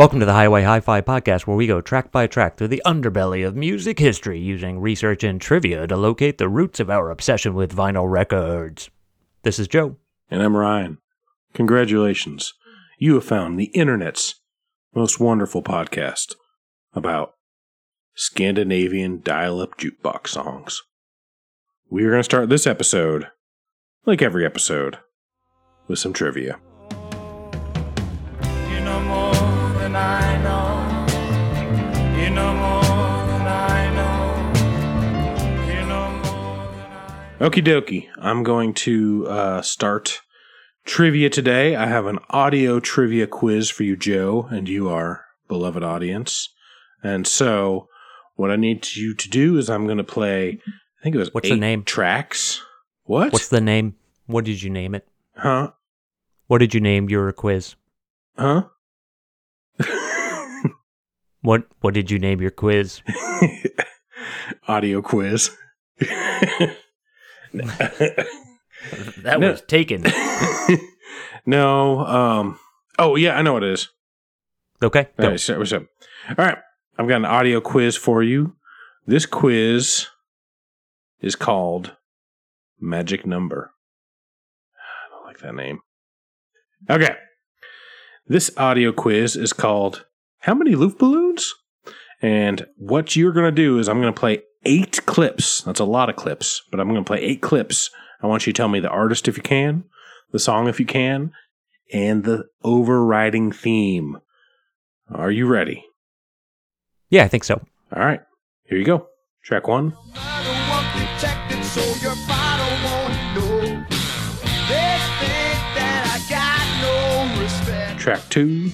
Welcome to the Highway Hi Fi podcast, where we go track by track through the underbelly of music history using research and trivia to locate the roots of our obsession with vinyl records. This is Joe. And I'm Ryan. Congratulations. You have found the internet's most wonderful podcast about Scandinavian dial up jukebox songs. We are going to start this episode, like every episode, with some trivia. I know. You know more than I know. You know more than I Okie dokie. I'm going to uh, start trivia today. I have an audio trivia quiz for you, Joe, and you, our beloved audience. And so, what I need you to do is I'm going to play. I think it was What's the name? tracks. What? What's the name? What did you name it? huh? What did you name your quiz? Huh? What What did you name your quiz? audio quiz. That No. was taken. no. Um. Oh yeah, I know what it is. Okay, All right, so- so- all right, I've got an audio quiz for you. This quiz is called Magic Number. I don't like that name. Okay. This audio quiz is called How Many Luftballons? And what you're going to do is I'm going to play eight clips. That's a lot of clips, but I'm going to play eight clips. I want you to tell me the artist if you can, the song if you can, and the overriding theme. Are you ready? Yeah, I think so. All right, here you go. Track one. Track don't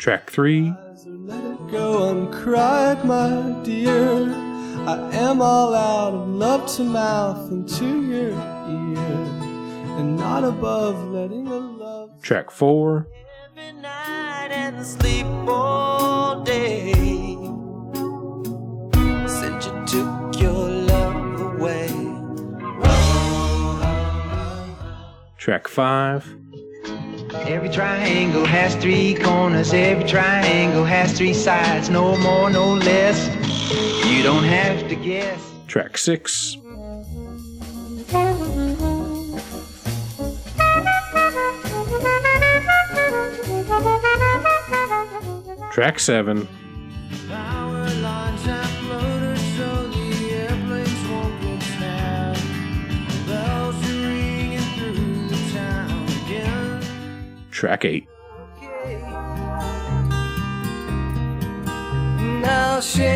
Track three. Let it go uncried, my dear. I am all out of love to mouth and to your ear, and not above letting a love. Track four. Every night and sleep all day. Since you took your love away. Track five. Every triangle has three corners. Every triangle has three sides. No more, no less. You don't have to guess. Track six. Track seven. Track eight. Now shake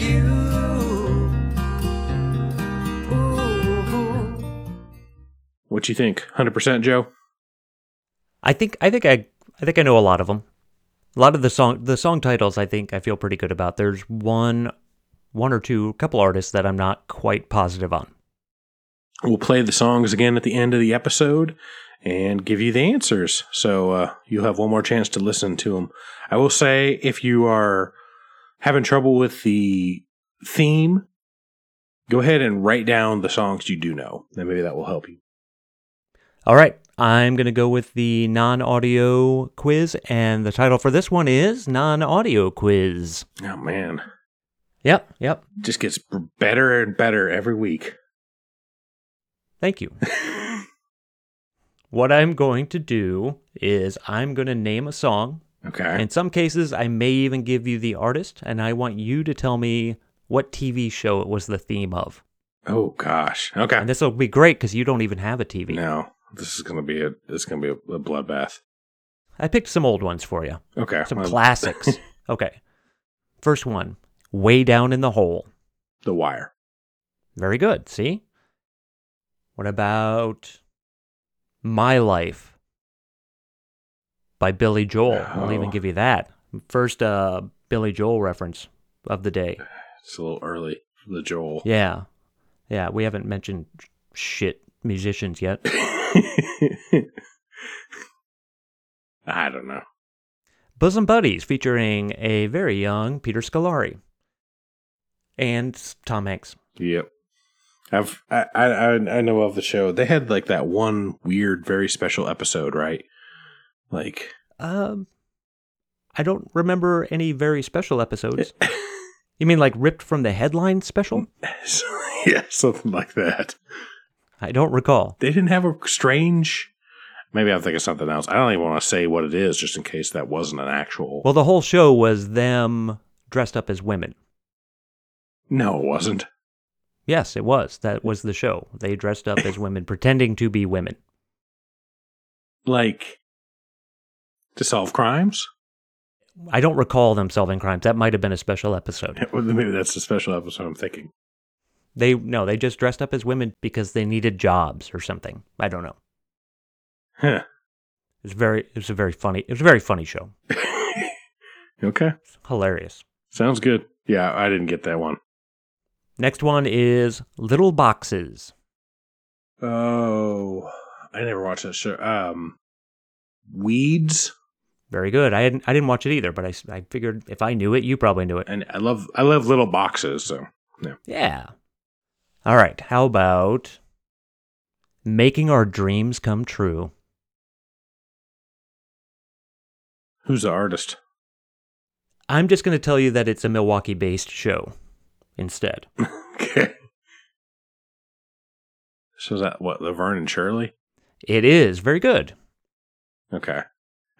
you. Ooh. What you think? Hundred percent, Joe. I think I think I I think I know a lot of them. A lot of the song the song titles I think I feel pretty good about. There's one one or two couple artists that I'm not quite positive on. We'll play the songs again at the end of the episode and give you the answers. So uh, you'll have one more chance to listen to them. I will say if you are having trouble with the theme, go ahead and write down the songs you do know. Then maybe that will help you. All right, I'm going to go with the non-audio quiz and the title for this one is non-audio quiz. Oh man, Yep, yep. just gets better and better every week. Thank you. what I'm going to do is I'm going to name a song. Okay. In some cases, I may even give you the artist, and I want you to tell me what TV show it was the theme of. oh gosh. Okay. And this will be great because you don't even have a TV. No, this is gonna be a this is gonna be a, a bloodbath. I picked some old ones for you, Okay. some well, classics. okay. First one Way Down in the Hole. The Wire. Very good. See? What about My Life by Billy Joel? I'll even Oh. give you that. First uh, Billy Joel reference of the day. It's a little early for the Joel. Yeah. Yeah, we haven't mentioned shit musicians yet. I don't know. Bosom Buddies, featuring a very young Peter Scolari and Tom Hanks. Yep. I've I, I I know of the show. They had like that one weird, very special episode, right? Like Um, I don't remember any very special episodes. you mean like ripped from the headline special? yeah, something like that. I don't recall. They didn't have a strange. Maybe I'm thinking something else. I don't even want to say what it is, just in case that wasn't an actual. Well, the whole show was them dressed up as women. no, it wasn't. Yes, it was. That was the show. They dressed up as women, pretending to be women. Like to solve crimes. I don't recall them solving crimes. That might have been a special episode. Well, Maybe that's the special episode I'm thinking. They no, they just dressed up as women because they needed jobs or something. I don't know. Huh. It was very it was a very funny it was a very funny show. okay, Hilarious. sounds good. Yeah, I didn't get that one. Next one is Little Boxes. Oh, I never watched that show. Um, Weeds, Very good. I hadn't I didn't watch it either, but I, I figured if I knew it, you probably knew it. and I love I love little boxes. So yeah. Yeah. All right. How about making our dreams come true? who's the artist? I'm just going to tell you that it's a Milwaukee based show instead. okay. So is that what Laverne and Shirley? It is very good. Okay.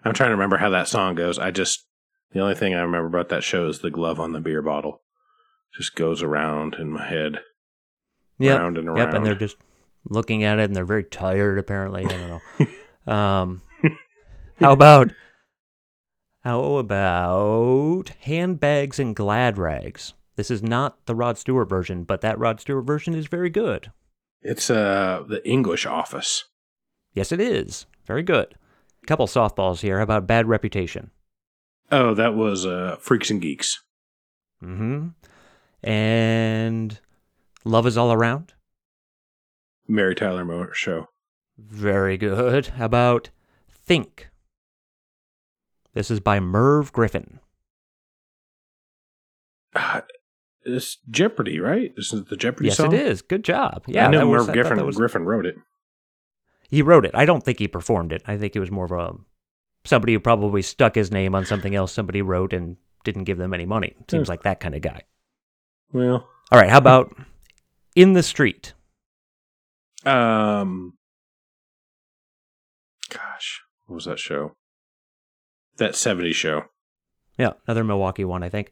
I'm trying to remember how that song goes. I just the only thing I remember about that show is the glove on the beer bottle. Just goes around in my head. Yep. Round and Yep. And they're just looking at it and they're very tired, apparently. I don't know. um, how about. How about handbags and glad rags? This is not the Rod Stewart version, but that Rod Stewart version is very good. It's uh the English office. Yes, it is. Very good. A Couple softballs here. How about bad reputation? Oh, that was uh Freaks and Geeks. Mm-hmm. And love is all around. Mary Tyler Moore show. Very good. How about think? This is by Merv Griffin. It's Jeopardy, right? This is the Jeopardy yes, song. it is. Good job. Yeah, I know was- Merv I Griffin. was- Griffin wrote it. he wrote it. I don't think he performed it. I think it was more of a somebody who probably stuck his name on something else somebody wrote and didn't give them any money. Seems like that kind of guy. Well, All right. How about in the street? um, gosh, what was that show? That '70s show. Yeah, another Milwaukee one, I think.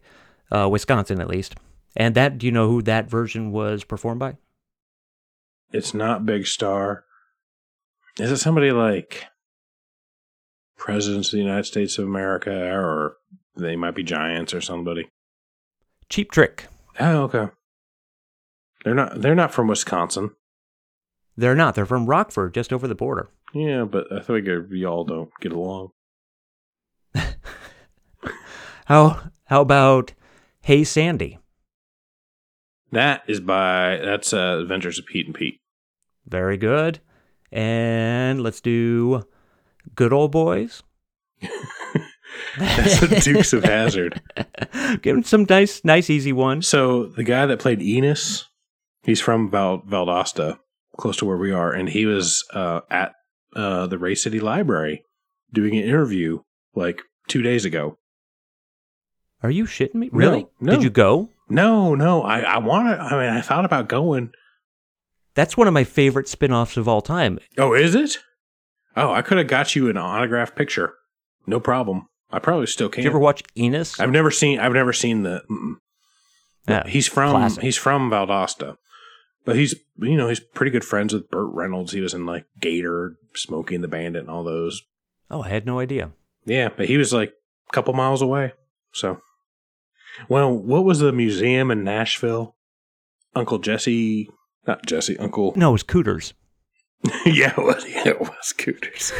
Uh, Wisconsin, at least. And that, do you know who that version was performed by? It's not Big Star. Is it somebody like Presidents of the United States of America, or they might be Giants or somebody? Cheap Trick. Oh, okay. They're not. They're not from Wisconsin. They're not. They're from Rockford, just over the border. Yeah, but I think we all don't get along. How how about Hey Sandy? That is by that's uh, Adventures of Pete and Pete. Very good. And let's do Good Old Boys. That's the Dukes of Hazzard. Give him some nice, nice, easy ones. So the guy that played Enos, he's from Val- Valdosta, close to where we are, and he was uh, at uh, the Ray City Library doing an interview like two days ago. Are you shitting me? No, Really? no. Did you go? No, no, I I want to. I mean, I thought about going. That's one of my favorite spin-offs of all time. Oh, is it? Oh, I could have got you an autographed picture. No problem. I probably still can. Did you ever watch Enos? I've never seen. I've never seen the. Yeah, he's from. classic. He's from Valdosta, but he's you know he's pretty good friends with Burt Reynolds. He was in like Gator, Smokey and the Bandit, and all those. Oh, I had no idea. Yeah, but he was like a couple miles away. So, well, what was the museum in Nashville? Uncle Jesse, not Jesse, Uncle. No, it was Cooters. yeah, it was. Yeah, it was Cooters.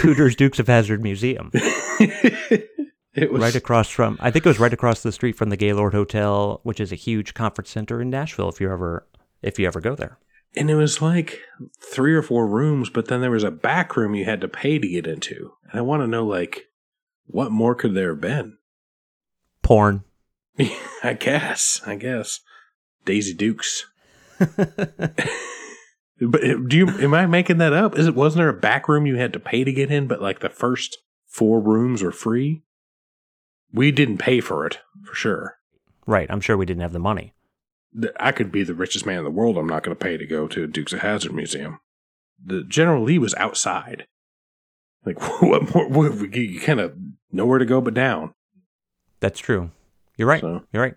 Cooters Dukes of Hazzard Museum. it was right across from I think it was right across the street from the Gaylord Hotel, which is a huge conference center in Nashville if you ever if you ever go there. and it was like three or four rooms, but then there was a back room you had to pay to get into. And I want to know, like, what more could there have been? Porn. I guess. I guess. Daisy Dukes. But do you am I making that up? Is it wasn't there a back room you had to pay to get in, but like the first four rooms were free? We didn't pay for it, for sure. right. I'm sure we didn't have the money. Th- I could be the richest man in the world. I'm not going to pay to go to Dukes of Hazzard Museum. The General Lee was outside. Like what more? What, you kind of nowhere to go but down. That's true. You're right. So You're right.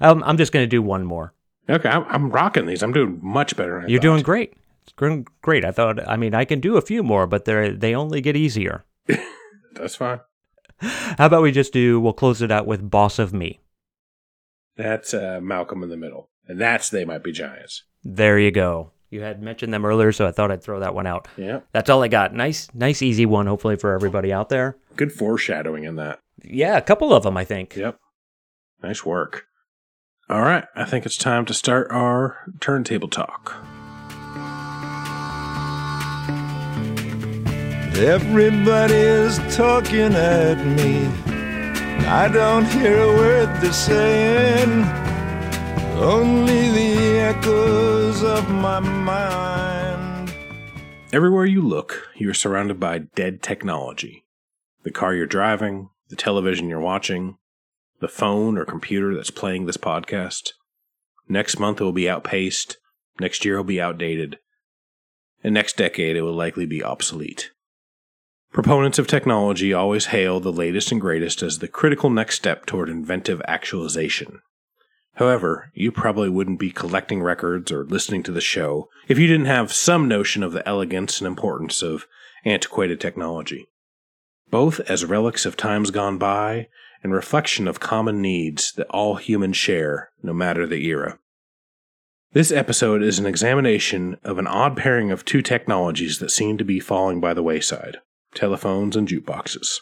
Um, I'm just going to do one more. okay, I'm, I'm rocking these. I'm doing much better. You're thought. doing great. It's going great. I thought. I mean, I can do a few more, but they they only get easier. That's fine. How about we just do? We'll close it out with "Boss of Me." That's uh, Malcolm in the Middle, and that's They Might Be Giants. There you go. You had mentioned them earlier, so I thought I'd throw that one out. Yeah, That's all I got. Nice, nice, easy one. Hopefully for everybody out there. good foreshadowing in that. Yeah, a couple of them, I think. Yep. Nice work. All right. I think it's time to start our turntable talk. Everybody's talking at me. I don't hear a word they're saying. Only the echoes of my mind. Everywhere you look, you're surrounded by dead technology. The car you're driving, the television you're watching, the phone or computer that's playing this podcast. Next month it will be outpaced. Next year it will be outdated. And next decade it will likely be obsolete. Proponents of technology always hail the latest and greatest as the critical next step toward inventive actualization. However, you probably wouldn't be collecting records or listening to the show if you didn't have some notion of the elegance and importance of antiquated technology. Both as relics of times gone by and reflection of common needs that all humans share, no matter the era. This episode is an examination of an odd pairing of two technologies that seem to be falling by the wayside telephones and jukeboxes.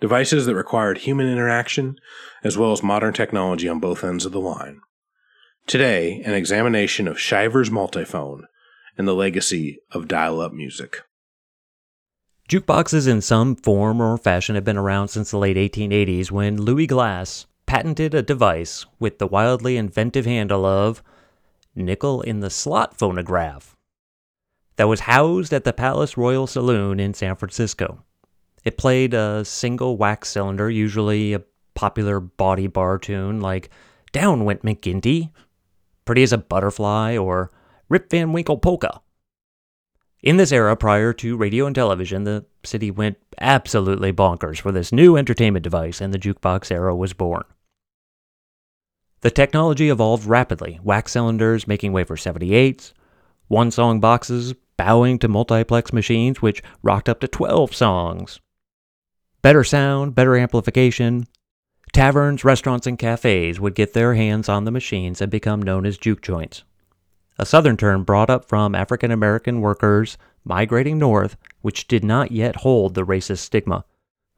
Devices that required human interaction, as well as modern technology on both ends of the line. Today, an examination of Shyvers multiphone and the legacy of dial up music. Jukeboxes in some form or fashion have been around since the late 1880s when Louis Glass patented a device with the wildly inventive handle of nickel in the slot phonograph that was housed at the Palace Royal Saloon in San Francisco. It played a single wax cylinder, usually a popular body bar tune like Down Went McGinty, Pretty as a Butterfly, or Rip Van Winkle Polka. In this era, prior to radio and television, the city went absolutely bonkers for this new entertainment device, and the jukebox era was born. The technology evolved rapidly, wax cylinders making way for 78s, one song boxes bowing to multiplex machines which rocked up to 12 songs. Better sound, better amplification. Taverns, restaurants, and cafes would get their hands on the machines and become known as juke joints a southern term brought up from African American workers migrating north, which did not yet hold the racist stigma.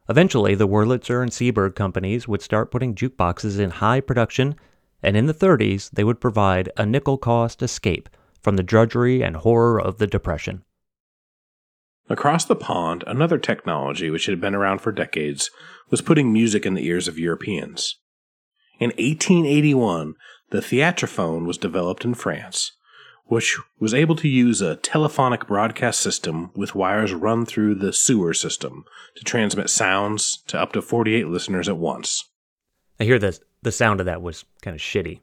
Eventually, the Wurlitzer and Seeburg companies would start putting jukeboxes in high production, and in the 30s, they would provide a nickel cost escape from the drudgery and horror of the Depression. Across the pond, another technology which had been around for decades was putting music in the ears of Europeans. In 1881, the theatrophone was developed in France, which was able to use a telephonic broadcast system with wires run through the sewer system to transmit sounds to up to 48 listeners at once. I hear the the sound of that was kind of shitty.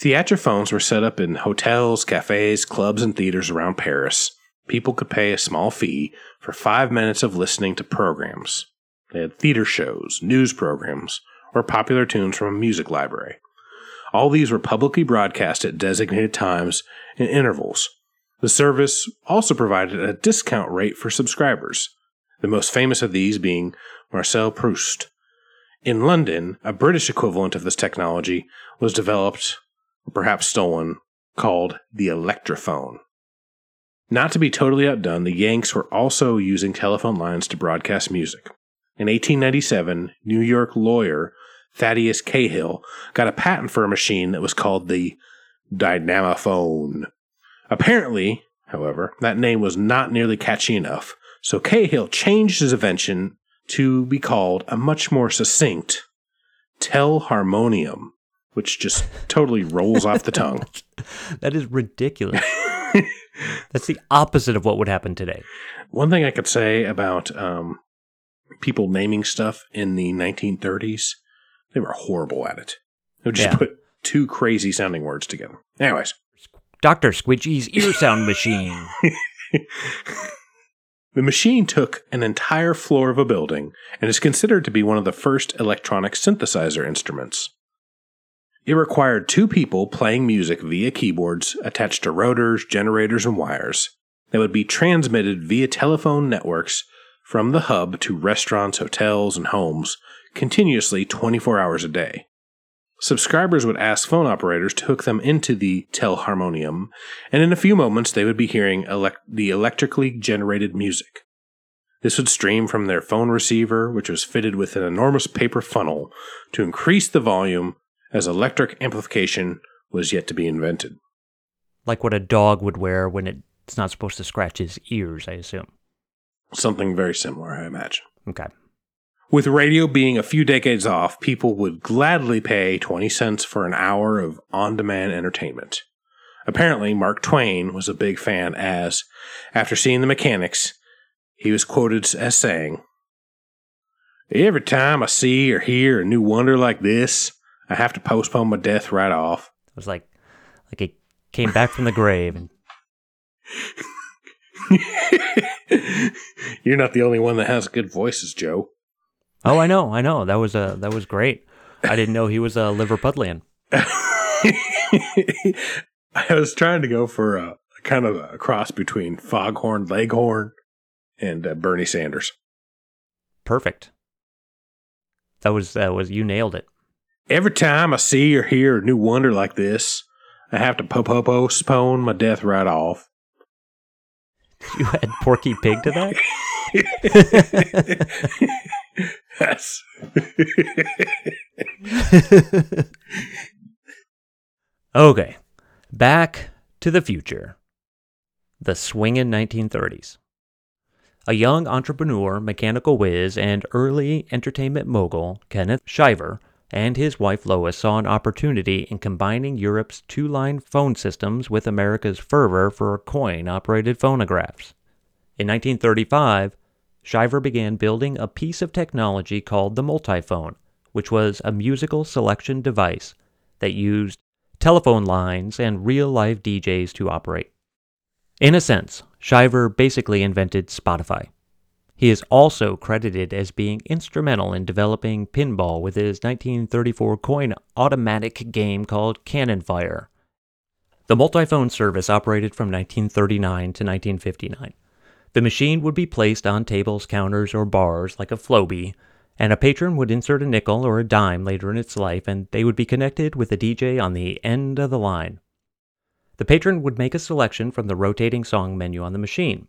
Theatrophones were set up in hotels, cafes, clubs, and theaters around Paris. People could pay a small fee for five minutes of listening to programs. They had theater shows, news programs, or popular tunes from a music library. All these were publicly broadcast at designated times and intervals. The service also provided a discount rate for subscribers, the most famous of these being Marcel Proust. In London, a British equivalent of this technology was developed, or perhaps stolen, called the Electrophone. Not to be totally outdone, the Yanks were also using telephone lines to broadcast music. In 1897, New York lawyer Thaddeus Cahill got a patent for a machine that was called the dynamophone. Apparently, however, that name was not nearly catchy enough, so Cahill changed his invention to be called a much more succinct telharmonium, which just totally rolls off the tongue. That is ridiculous. That's the opposite of what would happen today. One thing I could say about um, people naming stuff in the 1930s, they were horrible at it. They would just Yeah. put two crazy sounding words together. Anyways, Dr. Squidgy's ear sound machine. the machine took an entire floor of a building and is considered to be one of the first electronic synthesizer instruments. It required two people playing music via keyboards attached to rotors, generators, and wires that would be transmitted via telephone networks from the hub to restaurants, hotels, and homes continuously 24 hours a day. Subscribers would ask phone operators to hook them into the telharmonium, and in a few moments they would be hearing elec- the electrically generated music. This would stream from their phone receiver, which was fitted with an enormous paper funnel to increase the volume as electric amplification was yet to be invented. like what a dog would wear when it's not supposed to scratch his ears, I assume. Something very similar, I imagine. Okay. With radio being a few decades off, people would gladly pay 20 cents for an hour of on demand entertainment. Apparently, Mark Twain was a big fan, as, after seeing the mechanics, he was quoted as saying, Every time I see or hear a new wonder like this, I have to postpone my death right off. It was like like it came back from the grave and You're not the only one that has good voices, Joe. Oh, I know, I know. That was uh, that was great. I didn't know he was a Liverpudlian. I was trying to go for a kind of a cross between Foghorn Leghorn and uh, Bernie Sanders. Perfect. That was that was you nailed it. Every time I see or hear a new wonder like this, I have to po- po- postpone my death right off. You add Porky Pig to that? Yes. Okay. Back to the future. The swingin' 1930s. A young entrepreneur, mechanical whiz, and early entertainment mogul, Kenneth Shiver, and his wife Lois saw an opportunity in combining Europe's two line phone systems with America's fervor for coin operated phonographs. In 1935, Shiver began building a piece of technology called the multiphone, which was a musical selection device that used telephone lines and real live DJs to operate. In a sense, Shiver basically invented Spotify. He is also credited as being instrumental in developing pinball with his 1934 coin automatic game called Cannon Fire. The multiphone service operated from 1939 to 1959. The machine would be placed on tables, counters, or bars like a Floby, and a patron would insert a nickel or a dime later in its life, and they would be connected with a DJ on the end of the line. The patron would make a selection from the rotating song menu on the machine.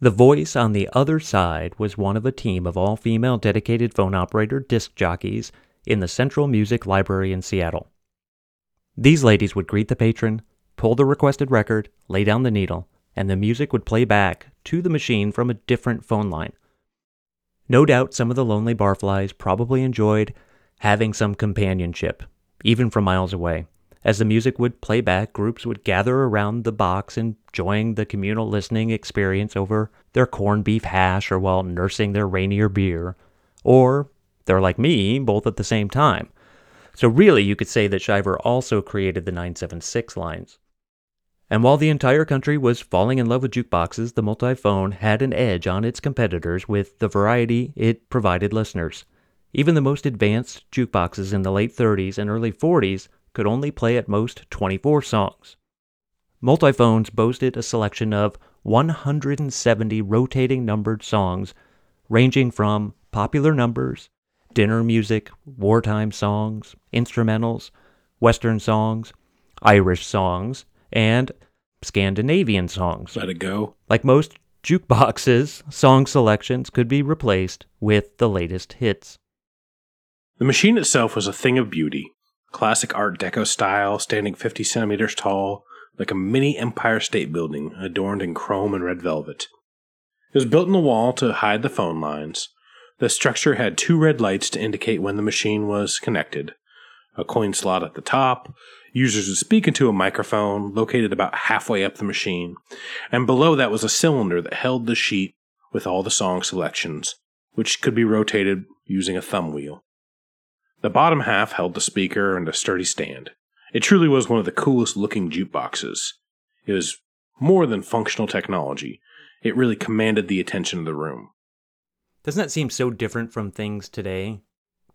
The voice on the other side was one of a team of all female dedicated phone operator disc jockeys in the Central Music Library in Seattle. These ladies would greet the patron, pull the requested record, lay down the needle, and the music would play back to the machine from a different phone line. No doubt some of the lonely barflies probably enjoyed having some companionship, even from miles away. As the music would play back, groups would gather around the box enjoying the communal listening experience over their corned beef hash or while nursing their rainier beer. Or they're like me, both at the same time. So really, you could say that Shiver also created the 976 lines. And while the entire country was falling in love with jukeboxes, the multiphone had an edge on its competitors with the variety it provided listeners. Even the most advanced jukeboxes in the late 30s and early 40s could only play at most 24 songs. Multiphones boasted a selection of 170 rotating numbered songs, ranging from popular numbers, dinner music, wartime songs, instrumentals, western songs, Irish songs, and Scandinavian songs. Let it go. Like most jukeboxes, song selections could be replaced with the latest hits. The machine itself was a thing of beauty. Classic Art Deco style, standing 50 centimeters tall, like a mini Empire State Building adorned in chrome and red velvet. It was built in the wall to hide the phone lines. The structure had two red lights to indicate when the machine was connected, a coin slot at the top. Users would speak into a microphone located about halfway up the machine, and below that was a cylinder that held the sheet with all the song selections, which could be rotated using a thumb wheel. The bottom half held the speaker and a sturdy stand. It truly was one of the coolest looking jukeboxes. It was more than functional technology. It really commanded the attention of the room. Doesn't that seem so different from things today?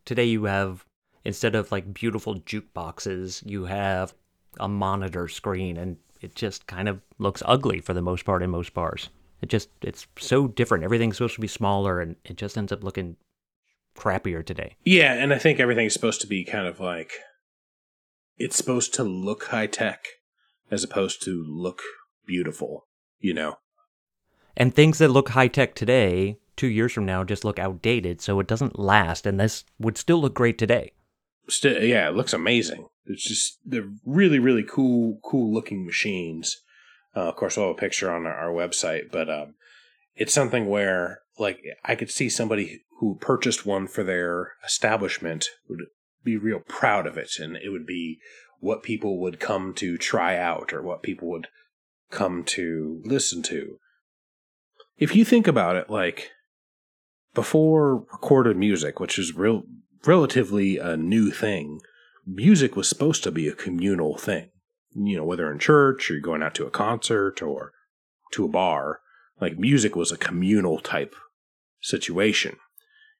Today you have instead of like beautiful jukeboxes, you have a monitor screen and it just kind of looks ugly for the most part in most bars. It just it's so different. Everything's supposed to be smaller and it just ends up looking crappier today. Yeah, and I think everything's supposed to be kind of like it's supposed to look high tech as opposed to look beautiful, you know. And things that look high tech today, 2 years from now just look outdated, so it doesn't last and this would still look great today. Still, yeah, it looks amazing. It's just they're really, really cool, cool looking machines. Uh, of course, we'll have a picture on our, our website, but um, it's something where, like, I could see somebody who purchased one for their establishment would be real proud of it, and it would be what people would come to try out or what people would come to listen to. If you think about it, like before recorded music, which is real relatively a new thing, music was supposed to be a communal thing. You know, whether in church or going out to a concert or to a bar, like music was a communal type situation.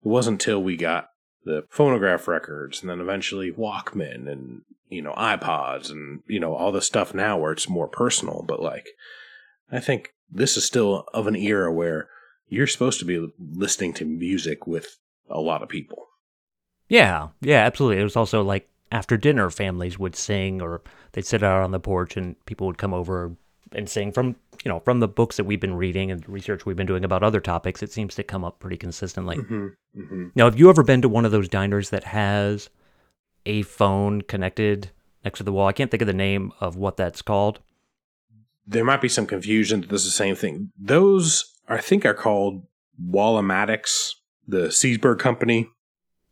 It wasn't until we got the phonograph records and then eventually Walkman and, you know, iPods and, you know, all the stuff now where it's more personal. But like, I think this is still of an era where you're supposed to be listening to music with a lot of people. Yeah, yeah, absolutely. It was also like after dinner, families would sing, or they'd sit out on the porch, and people would come over and sing from you know from the books that we've been reading and research we've been doing about other topics. It seems to come up pretty consistently. Mm-hmm, mm-hmm. Now, have you ever been to one of those diners that has a phone connected next to the wall? I can't think of the name of what that's called. There might be some confusion that this is the same thing. Those, I think, are called Wall-O-Matics, the Seeburg company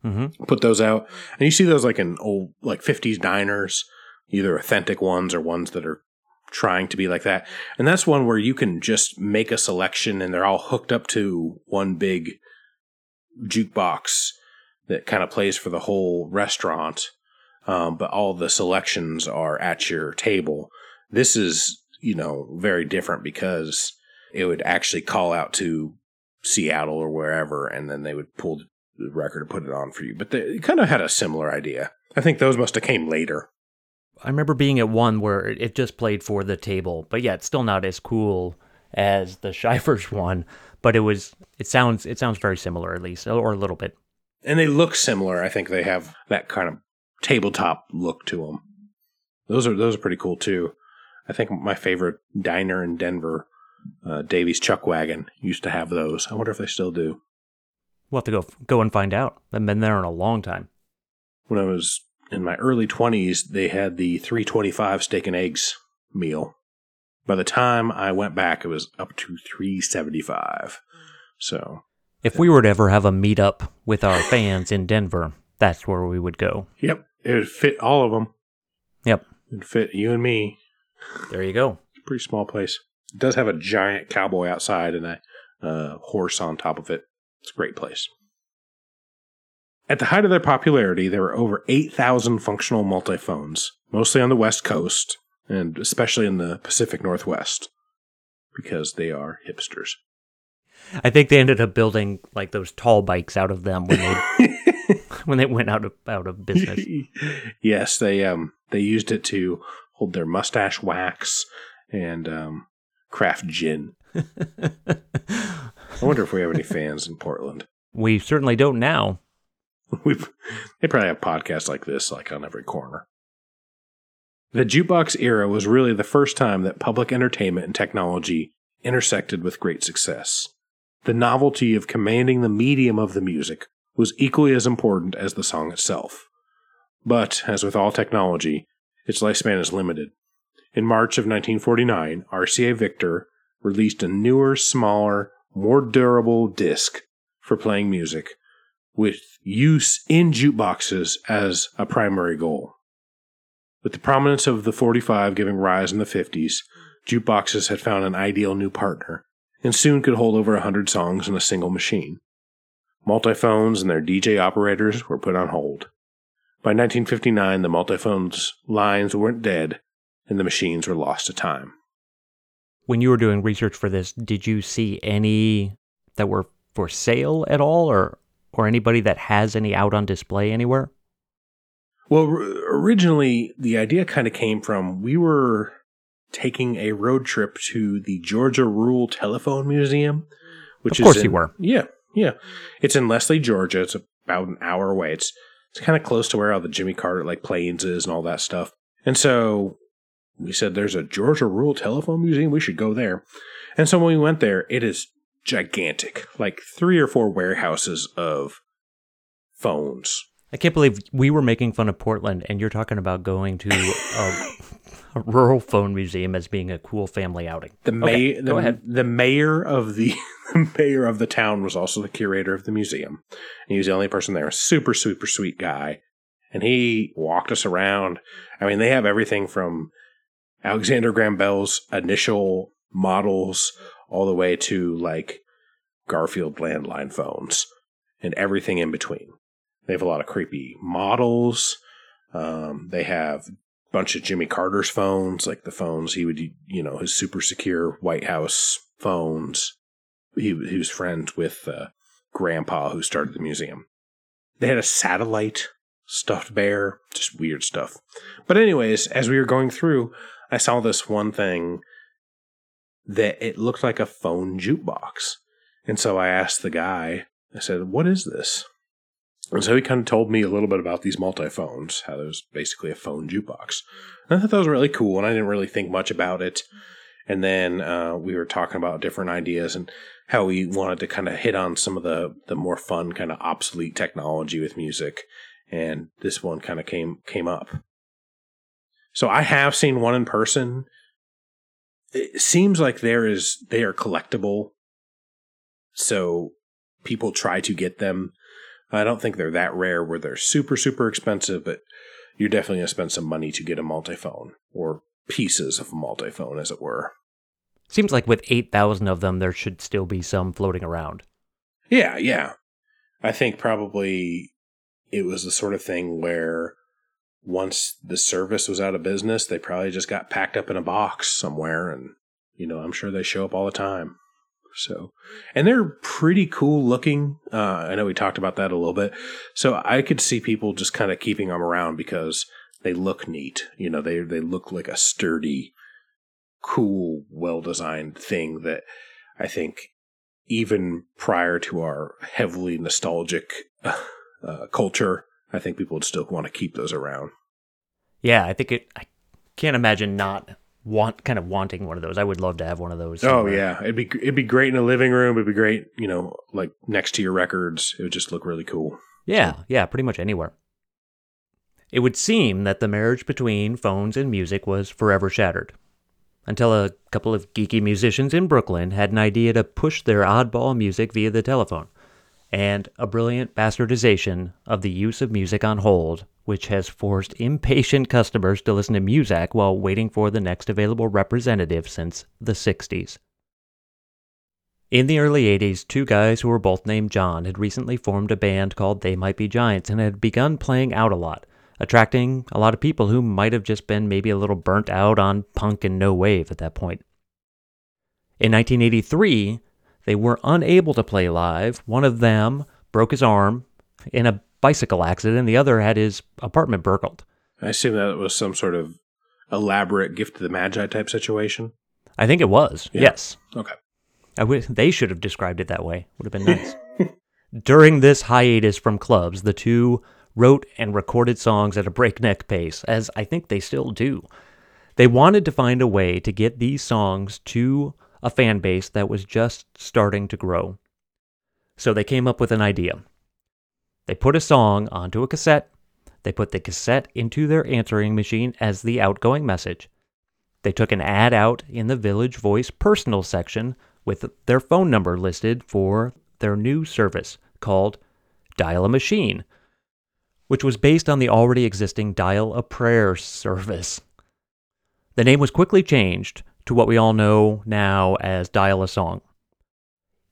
Mm-hmm. put those out. And you see those like in old, like 50s diners, either authentic ones or ones that are trying to be like that. And that's one where you can just make a selection and they're all hooked up to one big jukebox that kind of plays for the whole restaurant. Um, but all the selections are at your table. This is, you know, very different because it would actually call out to Seattle or wherever, and then they would pull the record and put it on for you. But they kind of had a similar idea. I think those must have came later. I remember being at one where it just played for the table, but yeah, it's still not as cool as the Shyvers one. But it was. It sounds. It sounds very similar, at least, or a little bit. And they look similar. I think they have that kind of tabletop look to them. Those are those are pretty cool too. I think my favorite diner in Denver, uh, Davies Chuck Wagon, used to have those. I wonder if they still do. We'll have to go go and find out. I've been there in a long time. When I was in my early 20s, they had the 325 steak and eggs meal. By the time I went back, it was up to 375. So, If we were to ever have a meetup with our fans in Denver, that's where we would go. yep, it would fit all of them. Yep. It'd fit you and me. There you go. Pretty small place. It does have a giant cowboy outside and a uh, horse on top of it. It's a great place. At the height of their popularity, there were over 8,000 functional multiphones, mostly on the West Coast, and especially in the Pacific Northwest, because they are hipsters. I think they ended up building like those tall bikes out of them when they when they went out of out of business. yes, they um they used it to hold their mustache wax and um, craft gin. I wonder if we have any fans in Portland. we certainly don't now. We've, they probably have podcasts like this, like on every corner. The jukebox era was really the first time that public entertainment and technology intersected with great success. The novelty of commanding the medium of the music was equally as important as the song itself. But, as with all technology, its lifespan is limited. In March of 1949, RCA Victor released a newer, smaller, more durable disc for playing music with use in jukeboxes as a primary goal. With the prominence of the 45 giving rise in the 50s, jukeboxes had found an ideal new partner and soon could hold over a 100 songs in a single machine. Multiphones and their DJ operators were put on hold. By 1959, the multiphones lines weren't dead and the machines were lost to time. When you were doing research for this, did you see any that were for sale at all, or or anybody that has any out on display anywhere? Well, r- originally, the idea kind of came from we were taking a road trip to the Georgia Rural Telephone Museum, which Of course is you were. Yeah, yeah. It's in Leslie, Georgia. It's about an hour away. It's it's kind of close to where all the Jimmy Carter like Plains is and all that stuff. And so we said, "There's a Georgia Rural Telephone Museum. We should go there." And so when we went there, it is gigantic, like three or four warehouses of phones. I can't believe we were making fun of Portland, and you're talking about going to a, a rural phone museum as being a cool family outing. The Okay, mayor, go the, the mayor of the, the mayor of the town was also the curator of the museum. And he was the only person there. A super, super sweet guy, and he walked us around. I mean, they have everything from Alexander Graham Bell's initial models all the way to like Garfield landline phones and everything in between. They have a lot of creepy models. Um, they have a bunch of Jimmy Carter's phones, like the phones he would, you know, his super secure White House phones. He, he was friends with uh, Grandpa, who started the museum. They had a satellite stuffed bear, just weird stuff. But, anyways, as we were going through, I saw this one thing that it looked like a phone jukebox. And so I asked the guy, I said, What is this? And so he kind of told me a little bit about these multi-phones, how there's basically a phone jukebox. And I thought that was really cool, and I didn't really think much about it. And then uh, we were talking about different ideas and how we wanted to kind of hit on some of the the more fun, kind of obsolete technology with music. And this one kind of came came up. So I have seen one in person. It seems like there is they are collectible, so people try to get them. I don't think they're that rare where they're super, super expensive, but you're definitely going to spend some money to get a multiphone or pieces of a multiphone, as it were. Seems like with 8,000 of them, there should still be some floating around. Yeah, yeah. I think probably it was the sort of thing where once the service was out of business, they probably just got packed up in a box somewhere. And, you know, I'm sure they show up all the time. So, and they're pretty cool looking. Uh, I know we talked about that a little bit. So I could see people just kind of keeping them around because they look neat. You know, they, they look like a sturdy, cool, well designed thing that I think even prior to our heavily nostalgic uh, culture, I think people would still want to keep those around. Yeah, I think it. I can't imagine not want kind of wanting one of those. I would love to have one of those. Oh yeah, it'd be it'd be great in a living room. It'd be great, you know, like next to your records. It would just look really cool. Yeah, yeah, pretty much anywhere. It would seem that the marriage between phones and music was forever shattered. Until a couple of geeky musicians in Brooklyn had an idea to push their oddball music via the telephone, and a brilliant bastardization of the use of music on hold, which has forced impatient customers to listen to Muzak while waiting for the next available representative since the 60s. In the early 80s, two guys who were both named John had recently formed a band called They Might Be Giants and had begun playing out a lot, attracting a lot of people who might have just been maybe a little burnt out on punk and no wave at that point. In 1983, they were unable to play live. One of them broke his arm in a bicycle accident, the other had his apartment burgled. I assume that was some sort of elaborate gift to the magi type situation. I think it was, Yeah. yes. Okay. I wish they should have described it that way. Would have been nice. During this hiatus from clubs, the two wrote and recorded songs at a breakneck pace, as I think they still do. They wanted to find a way to get these songs to a fan base that was just starting to grow. So they came up with an idea. They put a song onto a cassette, they put the cassette into their answering machine as the outgoing message, They took an ad out in the Village Voice personal section with their phone number listed for their new service called Dial a Machine, which was based on the already existing Dial a Prayer service. The name was quickly changed to what we all know now as Dial a Song.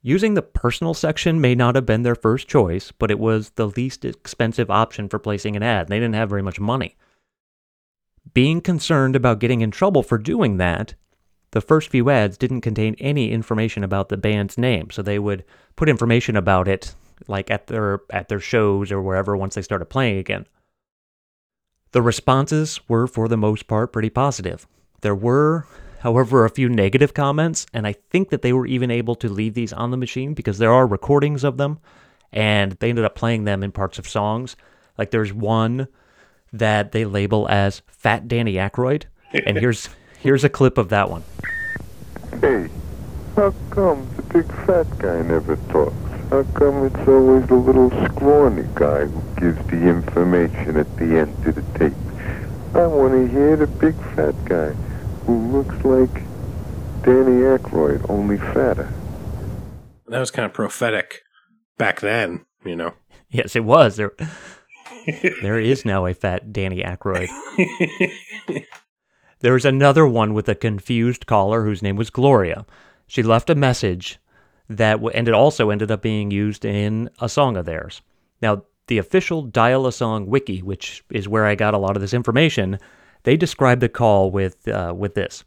Using the personal section may not have been their first choice, but it was the least expensive option for placing an ad. They didn't have very much money. Being concerned about getting in trouble for doing that, the first few ads didn't contain any information about the band's name, so they would put information about it like at their at their shows or wherever once they started playing again. The responses were for the most part pretty positive. There were however a few negative comments and I think that they were even able to leave these on the machine because there are recordings of them and they ended up playing them in parts of songs. Like there's one that they label as Fat Danny Aykroyd and here's here's a clip of that one. Hey, how come the big fat guy never talks? How come it's always the little scrawny guy who gives the information at the end of the tape? I want to hear the big fat guy who looks like Danny Aykroyd, only fatter. That was kind of prophetic back then, you know. Yes, it was. There there is now a fat Danny Aykroyd. There was another one with a confused caller whose name was Gloria. She left a message that w- ended also ended up being used in a song of theirs. Now, the official Dial a Song wiki, which is where I got a lot of this information, they describe the call with uh, with this.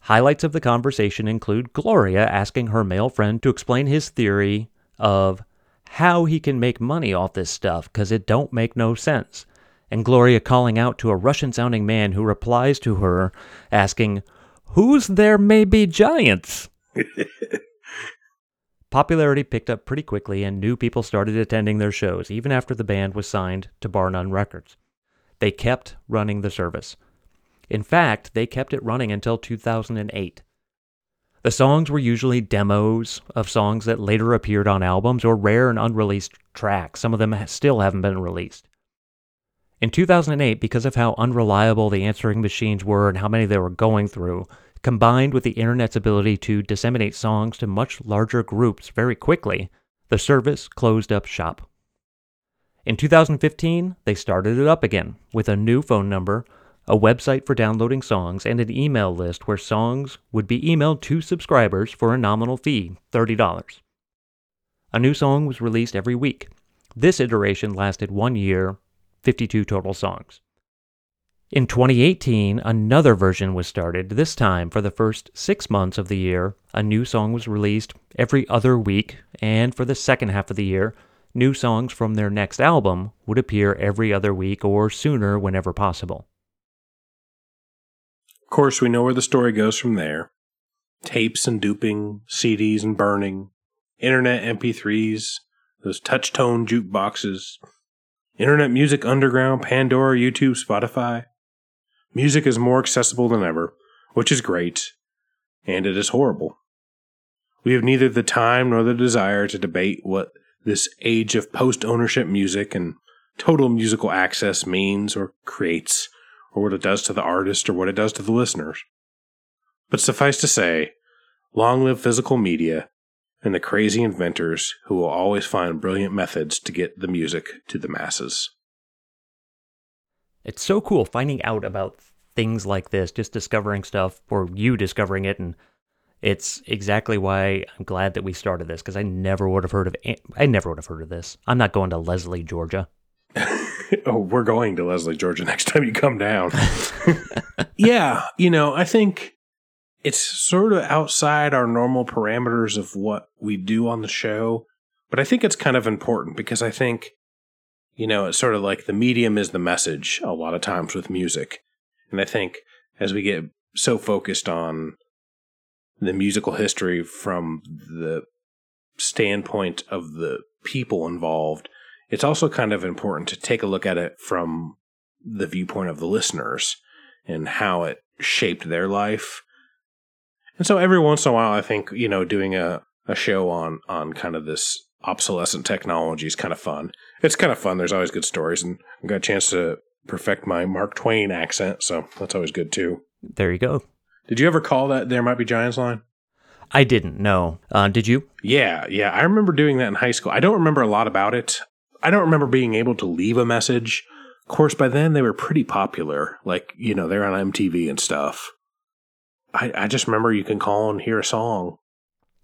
Highlights of the conversation include Gloria asking her male friend to explain his theory of how he can make money off this stuff because it don't make no sense. And Gloria calling out to a Russian sounding man who replies to her asking, Who's there may be giants? Popularity picked up pretty quickly, and new people started attending their shows, even after the band was signed to Bar None Records. They kept running the service. In fact, they kept it running until 2008. The songs were usually demos of songs that later appeared on albums or rare and unreleased tracks. Some of them still haven't been released. In 2008, because of how unreliable the answering machines were and how many they were going through, combined with the internet's ability to disseminate songs to much larger groups very quickly, the service closed up shop. In 2015, they started it up again with a new phone number, a website for downloading songs, and an email list where songs would be emailed to subscribers for a nominal fee $30. A new song was released every week. This iteration lasted one year, 52 total songs. In 2018, another version was started. This time, for the first six months of the year, a new song was released every other week, and for the second half of the year, new songs from their next album would appear every other week or sooner whenever possible. Of course, we know where the story goes from there. Tapes and duping, CDs and burning, internet MP3s, those touch tone jukeboxes, internet music underground, Pandora, YouTube, Spotify. Music is more accessible than ever, which is great, and it is horrible. We have neither the time nor the desire to debate what this age of post ownership music and total musical access means or creates, or what it does to the artist or what it does to the listeners. But suffice to say, long live physical media and the crazy inventors who will always find brilliant methods to get the music to the masses. It's so cool finding out about things like this, just discovering stuff, or you discovering it, and it's exactly why I'm glad that we started this because I never would have heard of I never would have heard of this. I'm not going to Leslie, Georgia. oh, we're going to Leslie, Georgia next time you come down. yeah, you know, I think it's sort of outside our normal parameters of what we do on the show, but I think it's kind of important because I think, you know, it's sort of like the medium is the message a lot of times with music. And I think as we get so focused on the musical history from the standpoint of the people involved, it's also kind of important to take a look at it from the viewpoint of the listeners and how it shaped their life. And so every once in a while, I think, you know, doing a, a show on, on kind of this obsolescent technology is kind of fun. It's kind of fun. There's always good stories and I got a chance to perfect my Mark Twain accent. So that's always good too. There you go. Did you ever call that They Might Be Giants line? I didn't no. Uh, did you? Yeah, yeah. I remember doing that in high school. I don't remember a lot about it. I don't remember being able to leave a message. Of course, by then they were pretty popular. Like, you know, they're on MTV and stuff. I, I just remember you can call and hear a song.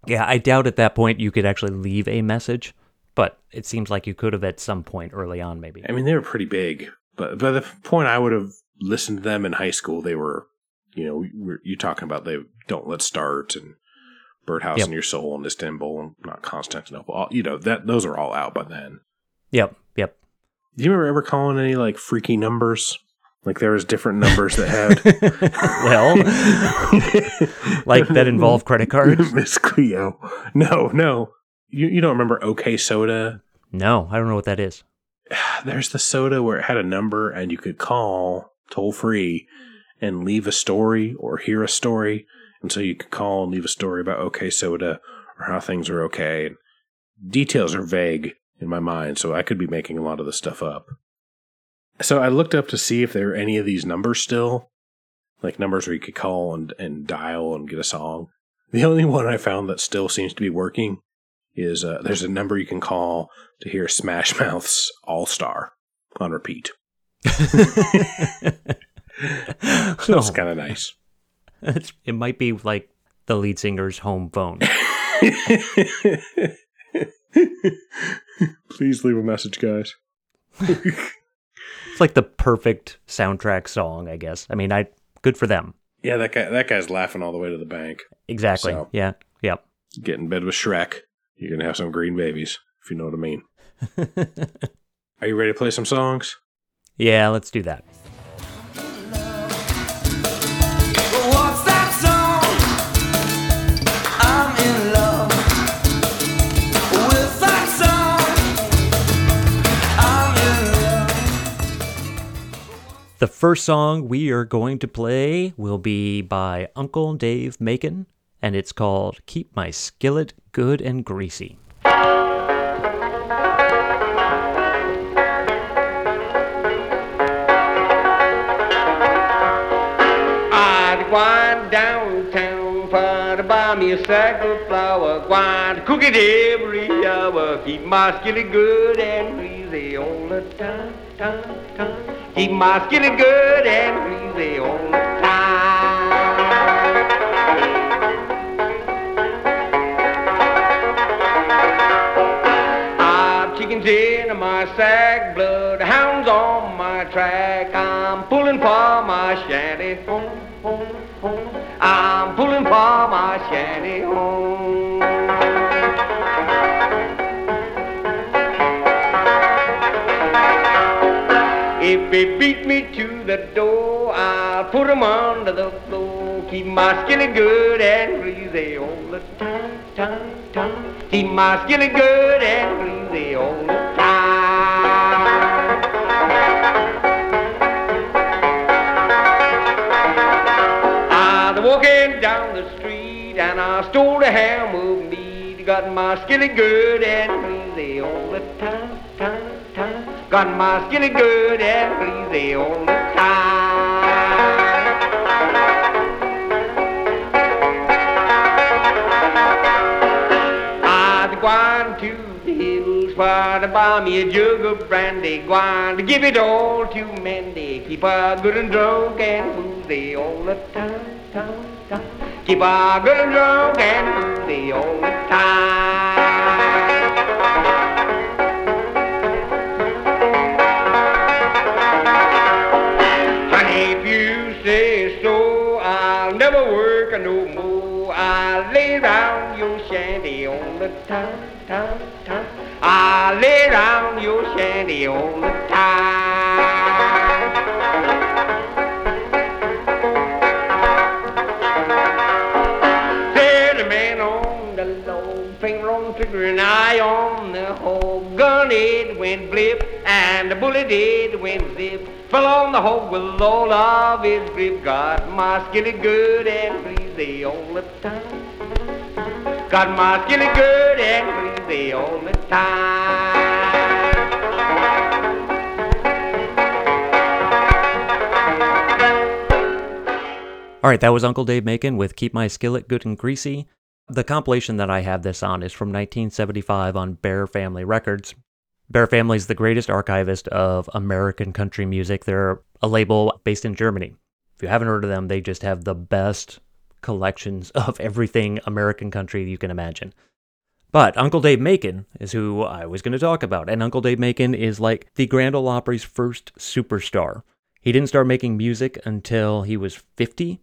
Yeah, I doubt at that point you could actually leave a message, but it seems like you could have at some point early on, maybe. I mean, they were pretty big, but by the point I would have listened to them in high school, they were, you know, you're talking about they don't let's start and Birdhouse Yep. in Your Soul and Istanbul and not Constantinople. All, you know that those are all out by then. Yep, yep. Do you remember ever calling any like freaky numbers? Like there was different numbers that had well, like that involve credit cards? Miss Cleo. No, no. You you don't remember OK Soda? No, I don't know what that is. There's the soda where it had a number and you could call toll free and leave a story or hear a story. And so you could call and leave a story about OK Soda or how things are okay. Details are vague in my mind, so I could be making a lot of this stuff up. So I looked up to see if there were any of these numbers still, like numbers where you could call and, and dial and get a song. The only one I found that still seems to be working is uh, there's a number you can call to hear Smash Mouth's All Star on repeat. So it's kind of nice. it might be like the lead singer's home phone. Please leave a message, guys. It's like the perfect soundtrack song, I guess. I mean, I good for them. Yeah, that guy. That guy's laughing all the way to the bank. Exactly. So- Yeah. Yep. Get in bed with Shrek. You're gonna have some green babies, if you know what I mean. Are you ready to play some songs? yeah, let's do that. The first song we are going to play will be by Uncle Dave Macon, and it's called Keep My Skillet Good and Greasy. I'd wind downtown for to buy me a sack of flour. Grind, cook it every hour. Keep my skillet good and greasy all the time, time, time. Keep my skillet good and greasy all the time. I've chickens in my sack, bloodhounds on my track. I'm pulling for my shanty home, home, home. I'm pulling for my shanty home. If they beat me to the door, I'll put 'em under the floor. Keep my skillet good and greasy all the time, time, time. Keep my skillet good and greasy all the time. I was walking down the street and I stole a ham of meat. Got my skillet good and greasy all the time, time, time. Got my skillet good and greasy all the time. I'd gone to the hills for to buy me a jug of brandy. Gone to give it all to Mandy. Keep her good and drunk and woozy all the time, time, time. Keep her good and drunk and woozy all the time. Work no more. I'll lay round your shanty all the time, time, time. I'll lay round your shanty all the time. There's a man on the log, finger on the trigger, and eye on the hog. Gun it went blip, and the bullet it went zip. Fell on the hog with all of his grip. Got my skillet good and greasy all the time. Got my skillet good and greasy all the time. All right, that was Uncle Dave Macon with Keep My Skillet Good and Greasy. The compilation that I have this on is from 1975 on Bear Family Records. Bear Family is the greatest archivist of American country music. They're a label based in Germany. If you haven't heard of them, they just have the best collections of everything American country you can imagine. But Uncle Dave Macon is who I was going to talk about. And Uncle Dave Macon is like the Grand Ole Opry's first superstar. He didn't start making music until he was 50.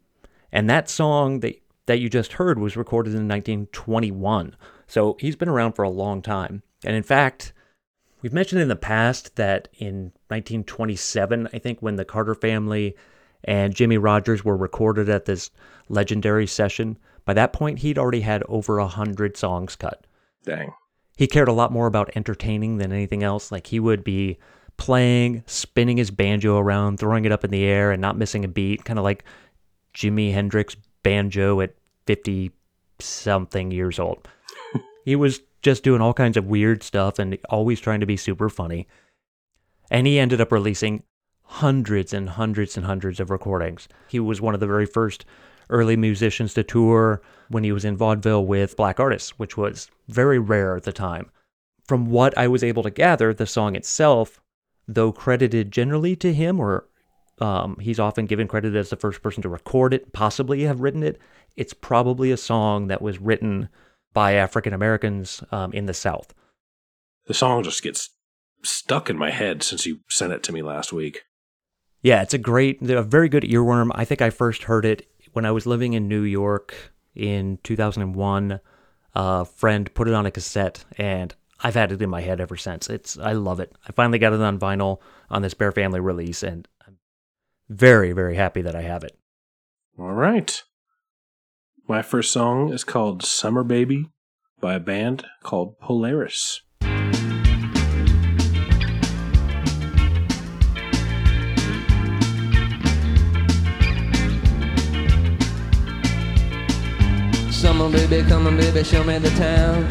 And that song that, that you just heard was recorded in 1921. So he's been around for a long time. And in fact, we've mentioned in the past that in 1927, I think, when the Carter family and Jimmie Rodgers were recorded at this legendary session, by that point, he'd already had over a hundred songs cut. Dang. He cared a lot more about entertaining than anything else. Like he would be playing, spinning his banjo around, throwing it up in the air, and not missing a beat, kind of like Jimi Hendrix banjo at 50 something years old. he was just doing all kinds of weird stuff and always trying to be super funny. And he ended up releasing hundreds and hundreds and hundreds of recordings. He was one of the very first early musicians to tour when he was in vaudeville with black artists, which was very rare at the time. From what I was able to gather, the song itself, though credited generally to him, or um, he's often given credit as the first person to record it, possibly have written it, it's probably a song that was written by African Americans um, in the South. The song just gets stuck in my head since you sent it to me last week. Yeah, it's a great, a very good earworm. I think I first heard it when I was living in New York in 2001. A friend put it on a cassette, and I've had it in my head ever since. It's, I love it. I finally got it on vinyl on this Bear Family release, and I'm very, very happy that I have it. All right. My first song is called Summer Baby by a band called Polaris. Summer baby, come on baby, show me the town.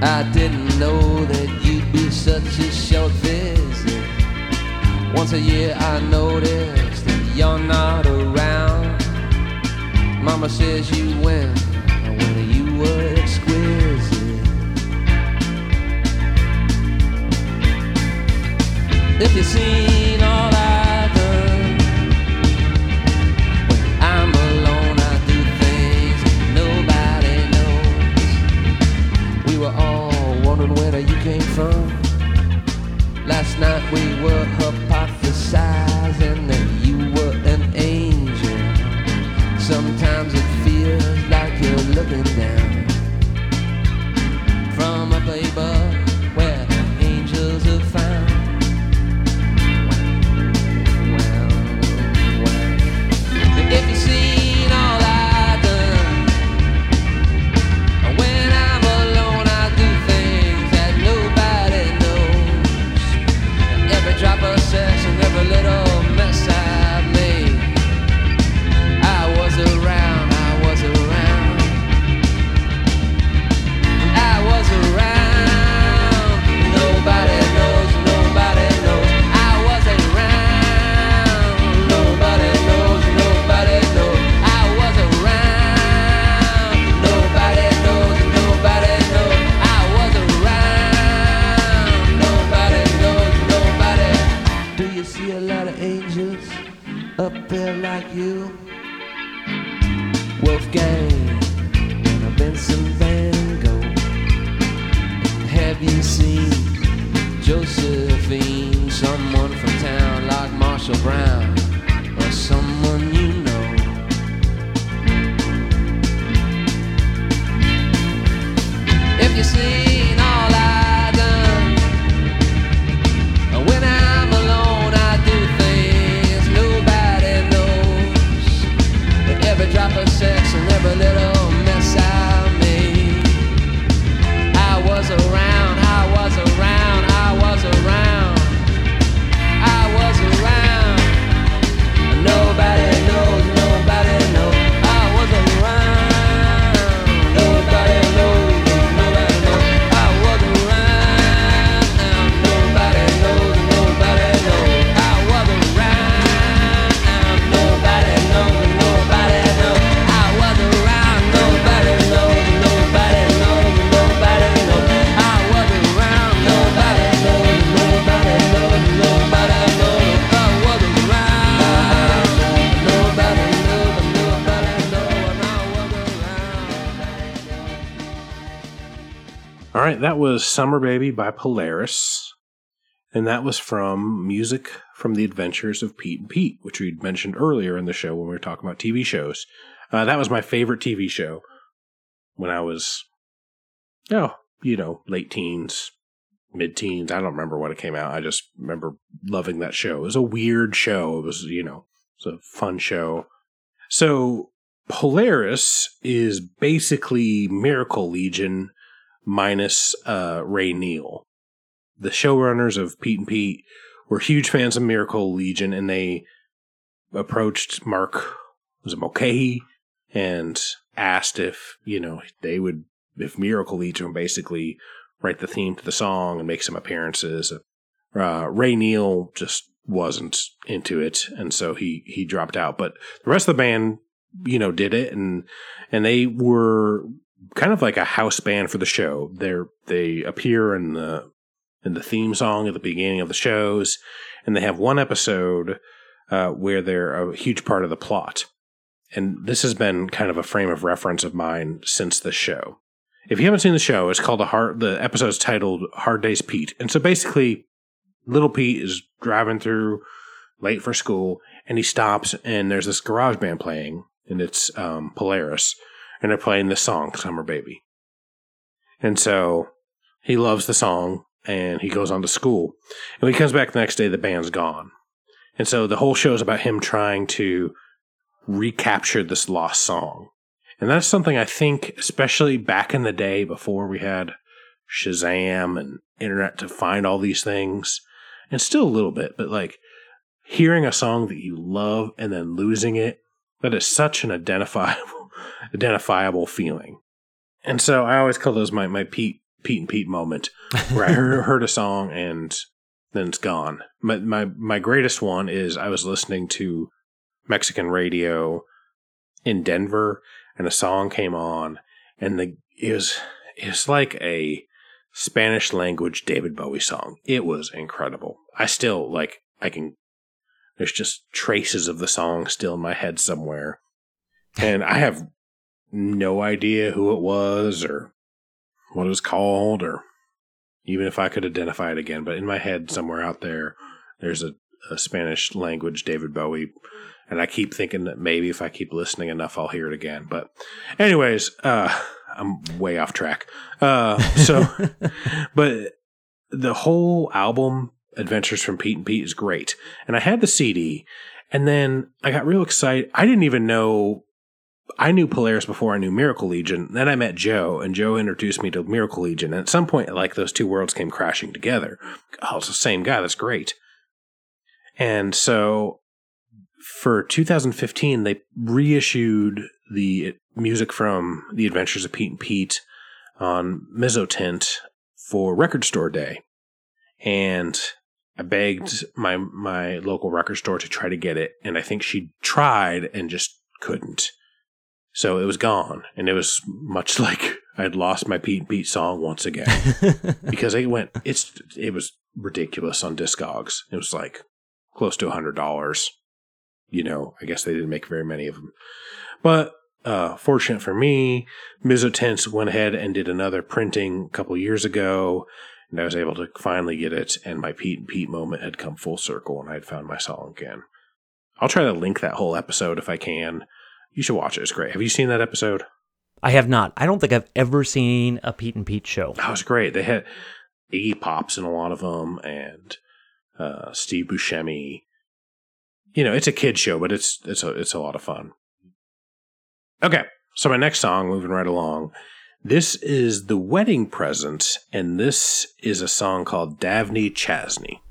I didn't know that you'd be such a short visit. Once a year I noticed that you're not around. Mama says you went when you were exquisite. If you've seen all I've wondering where you came from. Last night we were hypothesizing that you were an angel. Sometimes it feels like you're looking down that was Summer Baby by Polaris. And that was from music from the adventures of Pete and Pete, which we'd mentioned earlier in the show when we were talking about TV shows. Uh, that was my favorite TV show when I was, oh, you know, late teens, mid teens. I don't remember when it came out. I just remember loving that show. It was a weird show. It was, you know, it was a fun show. So Polaris is basically Miracle Legion minus uh, Ray Neal. The showrunners of Pete and Pete were huge fans of Miracle Legion, and they approached Mark was it Mulcahy and asked if you know they would if Miracle Legion basically write the theme to the song and make some appearances. Uh, Ray Neal just wasn't into it, and so he he dropped out. But the rest of the band, you know, did it, and and they were kind of like a house band for the show. They they appear in the in the theme song at the beginning of the shows, and they have one episode uh, where they're a huge part of the plot. And this has been kind of a frame of reference of mine since the show. If you haven't seen the show, it's called a hard. The episode's titled "Hard Days Pete," and so basically, little Pete is driving through late for school, and he stops, and there's this garage band playing, and it's um, Polaris, and they're playing the song, "Summer Baby," and so he loves the song, and he goes on to school, and when he comes back the next day, the band's gone, and so the whole show is about him trying to recapture this lost song. And that's something I think, especially back in the day before we had Shazam and internet to find all these things, and still a little bit, but like hearing a song that you love and then losing it, that is such an identifiable, identifiable feeling. And so I always call those my, my Pete, Pete and Pete moment where I heard, heard a song and then it's gone. My, my, my greatest one is I was listening to Mexican radio in Denver and a song came on and the it was it was like a Spanish language David Bowie song. It was incredible. I still like I can there's just traces of the song still in my head somewhere. And I have no idea who it was or what it was called or even if I could identify it again, but in my head somewhere out there there's a, a Spanish language David Bowie and I keep thinking that maybe if I keep listening enough, I'll hear it again. But, anyways, uh, I'm way off track. Uh, so, but the whole album, Adventures from Pete and Pete, is great. And I had the CD, and then I got real excited. I didn't even know. I knew Polaris before I knew Miracle Legion. Then I met Joe, and Joe introduced me to Miracle Legion. And at some point, like those two worlds came crashing together. Oh, it's the same guy. That's great. And so for 2015, they reissued the music from The Adventures of Pete and Pete on Mezzotint for Record Store Day. And I begged my my local record store to try to get it, and I think she tried and just couldn't. So it was gone, and it was much like I'd lost my Pete and Pete song once again because it went. It's it was ridiculous on Discogs. It was like close to a hundred dollars you know, I guess they didn't make very many of them. But uh, fortunate for me, Mezzotint went ahead and did another printing a couple years ago, and I was able to finally get it. And my Pete and Pete moment had come full circle, and I had found my song again. I'll try to link that whole episode if I can. You should watch it; it's great. Have you seen that episode? I have not. I don't think I've ever seen a Pete and Pete show. That was great. They had Iggy Pops in a lot of them, and uh, Steve Buscemi you know, it's a kid show, but it's it's a it's a lot of fun. Okay, so my next song, moving right along, this is the wedding present, and this is a song called Davney Chasney.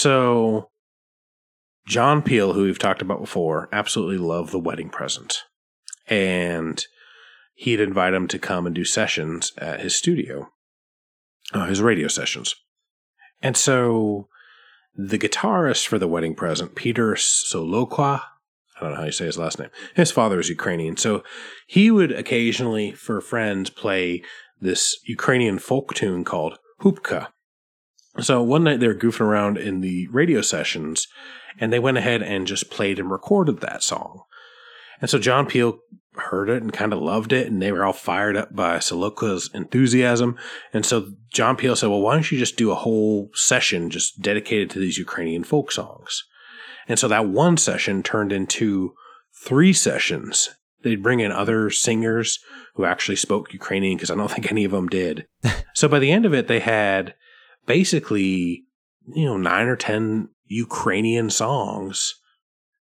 So John Peel, who we've talked about before, absolutely loved the wedding present. And he'd invite him to come and do sessions at his studio, uh, his radio sessions. And so the guitarist for the wedding present, Peter Solowka, I don't know how you say his last name. His father is Ukrainian. So he would occasionally, for friends, play this Ukrainian folk tune called Hupka. So one night they were goofing around in the radio sessions and they went ahead and just played and recorded that song. And so John Peel heard it and kind of loved it, and they were all fired up by Solowka's enthusiasm. And so John Peel said, Well, why don't you just do a whole session just dedicated to these Ukrainian folk songs? And so that one session turned into three sessions. They'd bring in other singers who actually spoke Ukrainian because I don't think any of them did. so by the end of it, they had basically, you know, nine or 10 Ukrainian songs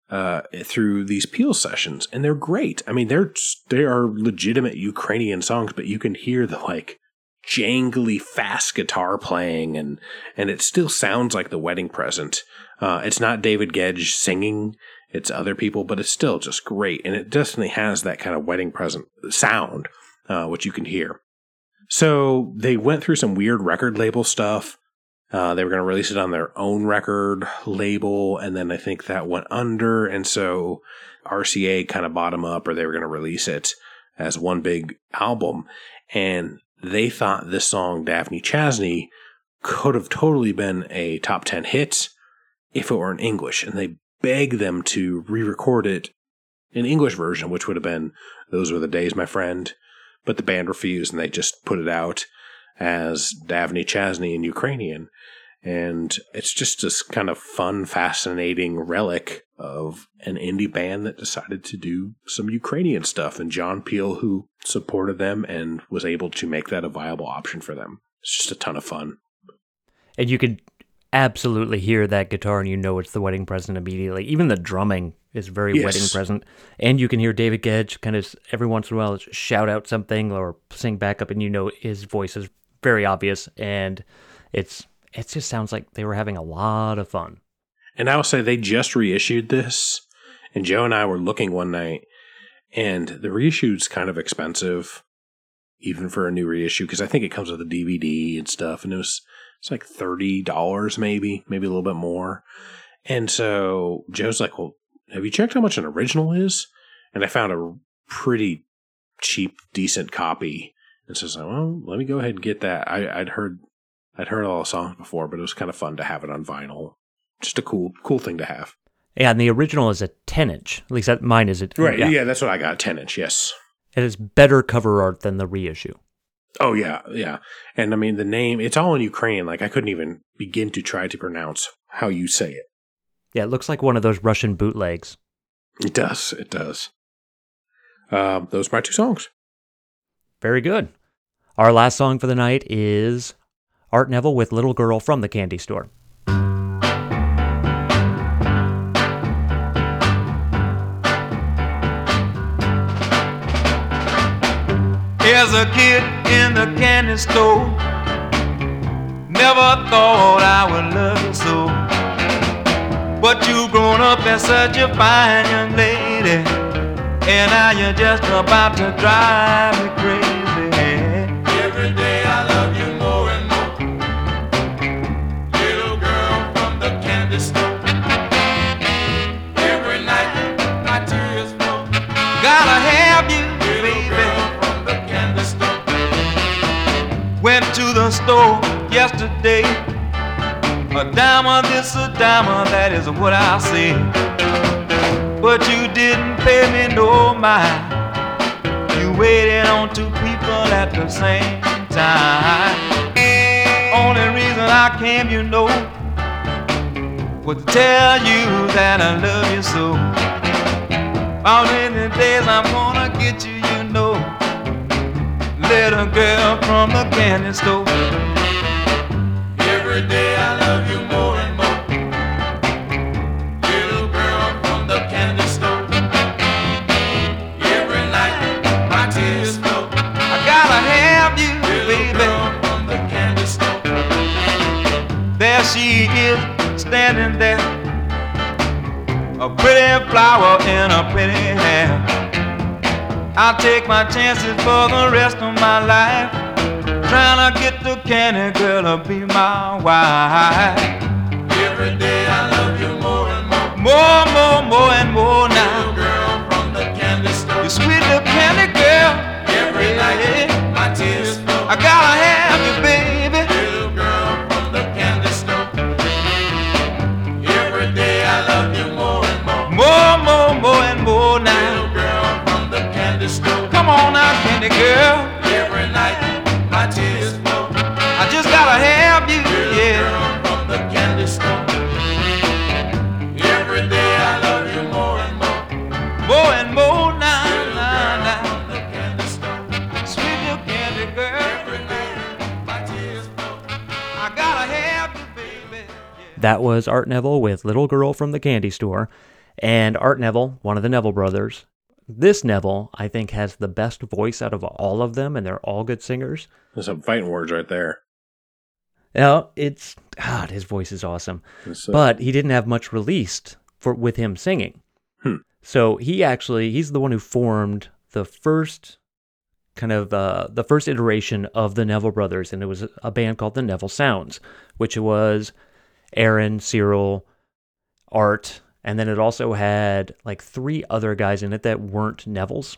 uh, through these Peel sessions, and they're great. I mean, they're they are legitimate Ukrainian songs, but you can hear the like jangly fast guitar playing, and and it still sounds like the wedding present. Uh, it's not David Gedge singing; it's other people, but it's still just great, and it definitely has that kind of wedding present sound, uh, which you can hear. So they went through some weird record label stuff. Uh, they were going to release it on their own record label, and then I think that went under, and so RCA kind of bought them up, or they were going to release it as one big album. And they thought this song, Daphne Chasney, could have totally been a top 10 hit if it were in English. And they begged them to re record it in English version, which would have been Those Were the Days, My Friend. But the band refused and they just put it out as Daphne Chasney in Ukrainian. And it's just this kind of fun, fascinating relic of an indie band that decided to do some Ukrainian stuff. And John Peel, who supported them and was able to make that a viable option for them. It's just a ton of fun. And you could absolutely hear that guitar and you know it's the wedding present immediately. Even the drumming is very Yes. wedding present. And you can hear David Gedge kind of every once in a while shout out something or sing back up and you know his voice is very obvious and it's it just sounds like they were having a lot of fun. And I will say they just reissued this. And Joe and I were looking one night, and the reissue's kind of expensive, even for a new reissue, because I think it comes with a DVD and stuff. And it was it's like thirty dollars, maybe, maybe a little bit more. And so Joe's like, "Well, have you checked how much an original is?" And I found a pretty cheap, decent copy. And so I was like, "Well, let me go ahead and get that." I, I'd heard, I'd heard all the songs before, but it was kind of fun to have it on vinyl just a cool cool thing to have. Yeah, and the original is a 10 inch. At least that mine is a Right. Yeah. that's what I got. Ten inch, yes. And It is better cover art than the reissue. Oh yeah, yeah. And I mean the name, it's all in Ukrainian. Like I couldn't even begin to try to pronounce how you say it. Yeah, it looks like one of those Russian bootlegs. It does, it does. Um, those are my two songs. Very good. Our last song for the night is Art Neville with Little Girl from the Candy Store. Here's a kid in the candy store. Never thought I would love you so. But you've grown up as such a fine young lady. And now you're just about to drive me crazy. Every day I love you more and more. Little girl from the candy store. Every night my tears flow. Gotta have you, baby. girl From the candy store. Went to the store yesterday. A dime of this, a dime of that is what I see. But you didn't pay me no mind. You waited on two people at the same time. Only reason I came, you know, was to tell you that I love you so. All in the days I'm gonna get you, you know. Little girl from the candy store. Every day I standing there. A pretty flower in a pretty hair. I'll take my chances for the rest of my life. Trying to get the candy girl to be my wife. Every day I love you more and more. More, more, more and more now. Little girl from the candy store. You sweet little candy girl. Every night my tears flow. I gotta have now, candy girl. Every night my tears flow. I just gotta have you, yeah. Girl from the candy store. Every day I love you more and more. More and more now, now, now. From the candy store. Sweet little candy girl. Every night my tears flow. I gotta have you, baby. Yeah. That was Art Neville with Little Girl from the Candy Store. And Art Neville, one of the Neville brothers. This Neville, I think, has the best voice out of all of them, and they're all good singers. There's some fighting words right there. Now, it's God, his voice is awesome. It's, uh, But he didn't have much released for with him singing. Hmm. So he actually he's the one who formed the first kind of uh, the first iteration of the Neville brothers, and it was a band called the Neville Sounds, which was Aaron, Cyril, Art, and then it also had like three other guys in it that weren't Nevilles.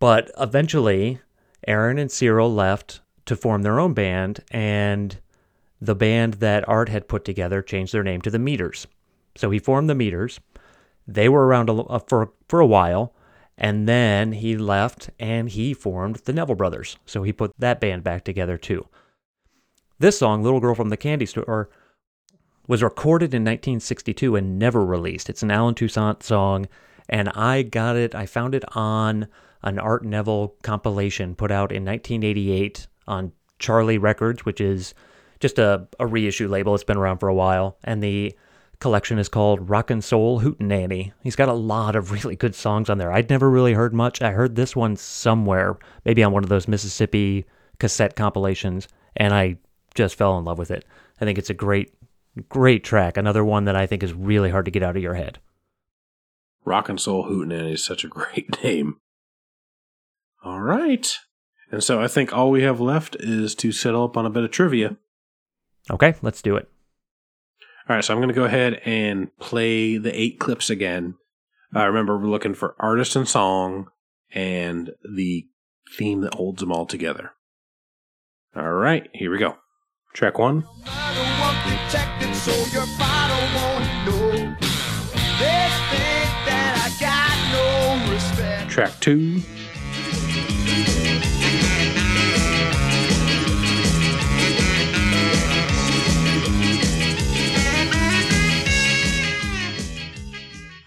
But eventually, Aaron and Cyril left to form their own band, and the band that Art had put together changed their name to the Meters. So he formed the Meters. They were around a, uh, for for a while, and then he left and he formed the Neville Brothers. So he put that band back together too. This song, "Little Girl from the Candy Store," was recorded in 1962 and never released. It's an Allen Toussaint song, and I got it. I found it on an Art Neville compilation put out in 1988 on Charly Records, which is just a, a reissue label. It's been around for a while, and the collection is called Rockin' Soul Hootenanny. He's got a lot of really good songs on there. I'd never really heard much. I heard this one somewhere, maybe on one of those Mississippi cassette compilations, and I just fell in love with it. I think it's a great, great track. Another one that I think is really hard to get out of your head. Rockin' Soul Hootenanny is such a great name. All right. And so I think all we have left is to settle up on a bit of trivia. Okay, let's do it. All right, so I'm going to go ahead and play the eight clips again. Uh, remember, we're looking for artist and song and the theme that holds them all together. All right, here we go. Track one. Track two.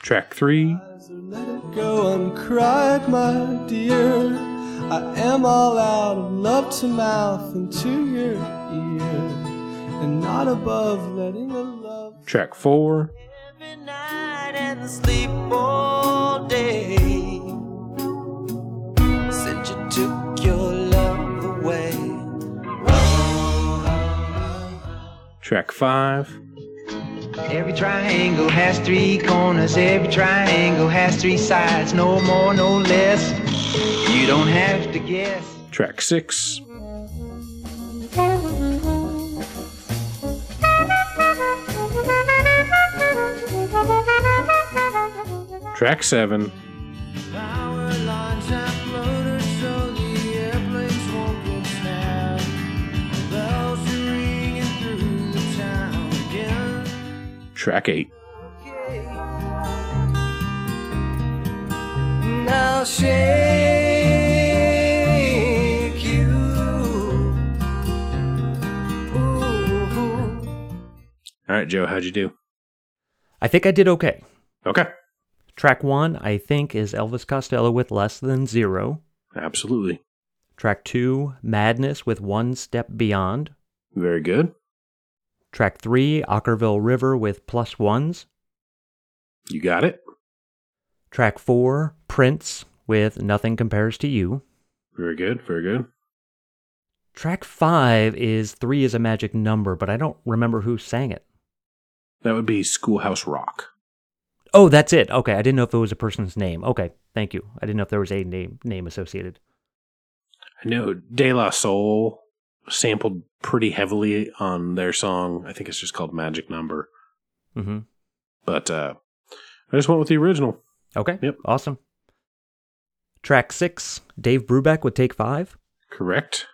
Track three. Let it go uncried, my dear. I am all out of love to mouth and to your ear, and not above letting a love. Track four. Every night and sleep all day. Since you took your love away. Track five. Every triangle has three corners. Every triangle has three sides. No more, no less. You don't have to guess. Track six. Town again. Track eight. Now shake you. Ooh. All right, Joe, how'd you do? I think I did okay. Okay. Track one, I think, is Elvis Costello with Less Than Zero. Absolutely. Track two, Madness with One Step Beyond. Very good. Track three, Okkervil River with Plus Ones. You got it. Track four, Prince with Nothing Compares to You. Very good. Very good. Track five is Three is a Magic Number, but I don't remember who sang it. That would be Schoolhouse Rock. Oh, that's it. Okay, I didn't know if it was a person's name. Okay, thank you. I didn't know if there was a name name associated. I know De La Soul sampled pretty heavily on their song. I think it's just called Magic Number. Mm-hmm. But uh, I just went with the original. Okay. Yep. Awesome. Track six, Dave Brubeck with Take Five. Correct.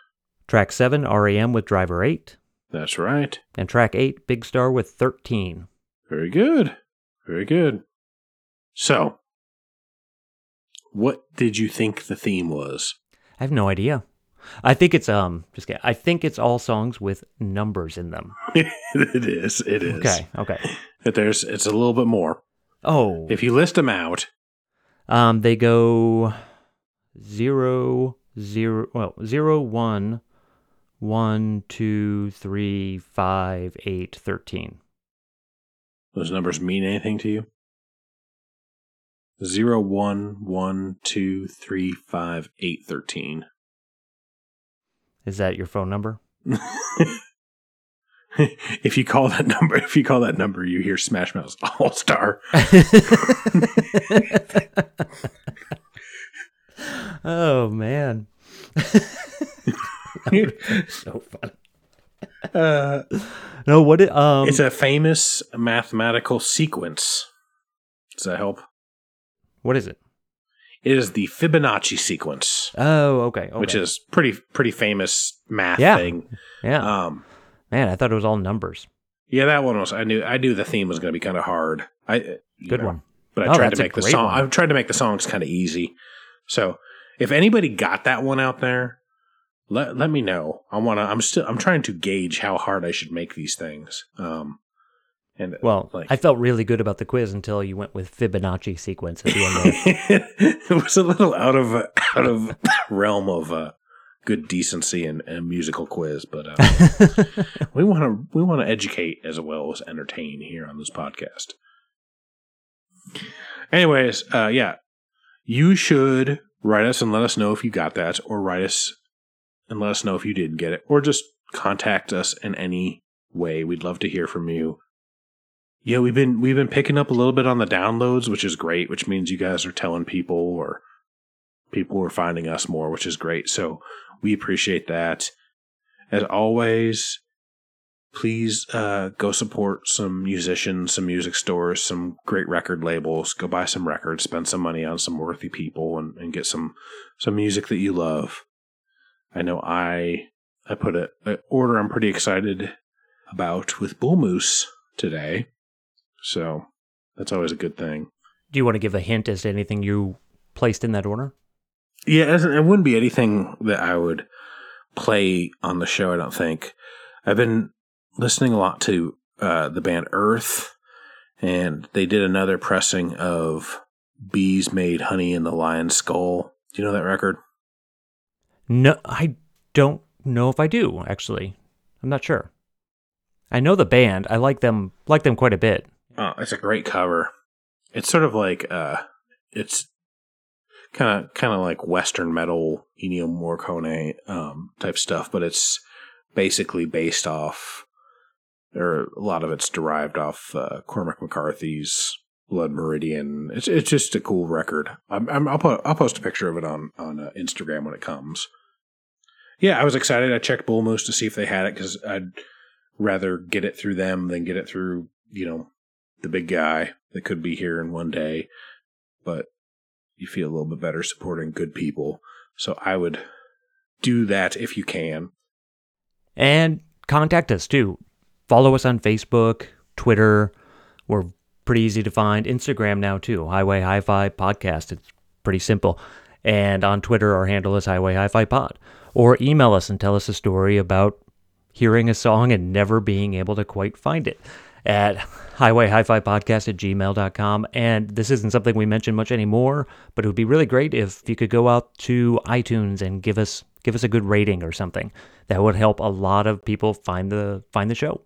Track seven, REM with Driver Eight. That's right. And track eight, Big Star with 13. Very good. Very good. So, what did you think the theme was? I have no idea. I think it's um just kidding. I think it's all songs with numbers in them. it is. It is. Okay. Okay. That there's it's a little bit more. Oh. If you list them out, Um, they go zero, zero, well, zero, one, one, two, three, five, eight, thirteen. those numbers mean anything to you? Zero, one, one, two, three, five, eight, thirteen. Is that your phone number? if you call that number, if you call that number, you hear Smash Mouth's All Star. oh man. so funny. Uh, No, what it, um it's a famous mathematical sequence. Does that help? What is it? It is the Fibonacci sequence, Oh, okay. which is pretty pretty famous math Yeah. thing. yeah. Um, Man, I thought it was all numbers. yeah, that one was. I knew I knew the theme was going to be kind of hard. I Good know, one. but I Oh, tried to make the song. one. I tried to make the songs kind of easy. So if anybody got that one out there, let let me know. I want to. I'm still. I'm trying to gauge how hard I should make these things. Um, and Well, like I felt really good about the quiz until you went with Fibonacci sequence at the end it was a little out of out of realm of uh, good decency and, and musical quiz, but uh, we want to we want to educate as well as entertain here on this podcast. Anyways, uh, yeah, you should write us and let us know if you got that, or write us and let us know if you didn't get it, or just contact us in any way. We'd love to hear from you. Yeah, we've been we've been picking up a little bit on the downloads, which is great, which means you guys are telling people or people are finding us more, which is great. So we appreciate that. As always, please uh, go support some musicians, some music stores, some great record labels. Go buy some records, spend some money on some worthy people, and, and get some some music that you love. I know I I put a, a order I'm pretty excited about with Bull Moose today, so that's always a good thing. Do you want to give a hint as to anything you placed in that order? Yeah, it wouldn't be anything that I would play on the show. I don't think. I've been listening a lot to uh, the band Earth, and they did another pressing of "Bees Made Honey in the Lion's Skull." Do you know that record? No, I don't know if I do actually. I'm not sure. I know the band. I like them. Like them quite a bit. Oh, it's a great cover. It's sort of like uh, it's kind of kind of like Western metal, Ennio Morricone um, type stuff, but it's basically based off, or a lot of it's derived off uh, Cormac McCarthy's Blood Meridian. It's it's just a cool record. I'm, I'm, I'll put I'll post a picture of it on on uh, Instagram when it comes. Yeah, I was excited. I checked Bull Moose to see if they had it because I'd rather get it through them than get it through you know the big guy that could be here in one day. But you feel a little bit better supporting good people. So I would do that if you can. And contact us too. Follow us on Facebook, Twitter. We're pretty easy to find. Instagram now too. Highway Hi Fi Podcast. It's pretty simple. And on Twitter, our handle is Highway Hi Fi Pod. Or email us and tell us a story about hearing a song and never being able to quite find it at highway hi-fi podcast at gmail.com and this isn't something we mention much anymore but it would be really great if you could go out to itunes and give us give us a good rating or something that would help a lot of people find the find the show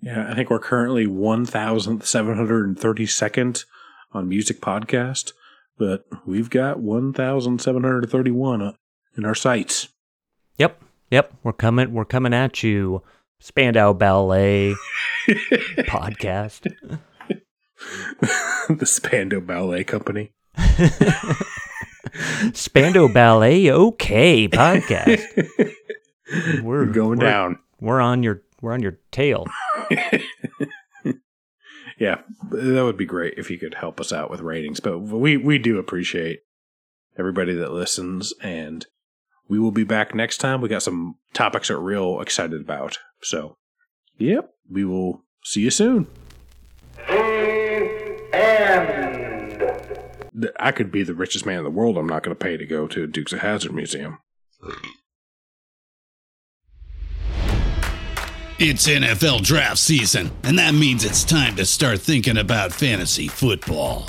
Yeah, I think we're currently 1,732nd on Music Podcast, but we've got 1,731 uh, in our sights. yep Yep, we're coming. We're coming at you. Spandau Ballet podcast. the Spandau Ballet Company. Spandau Ballet OK podcast. We're going we're- down. We're on your we're on your tail. Yeah, that would be great if you could help us out with ratings. But we we do appreciate everybody that listens, and we will be back next time. We got some topics that we're real excited about. So, yep, we will see you soon. Th- I could be the richest man in the world. I'm not going to pay to go to Dukes of Hazzard Museum. It's NFL draft season, and that means it's time to start thinking about fantasy football.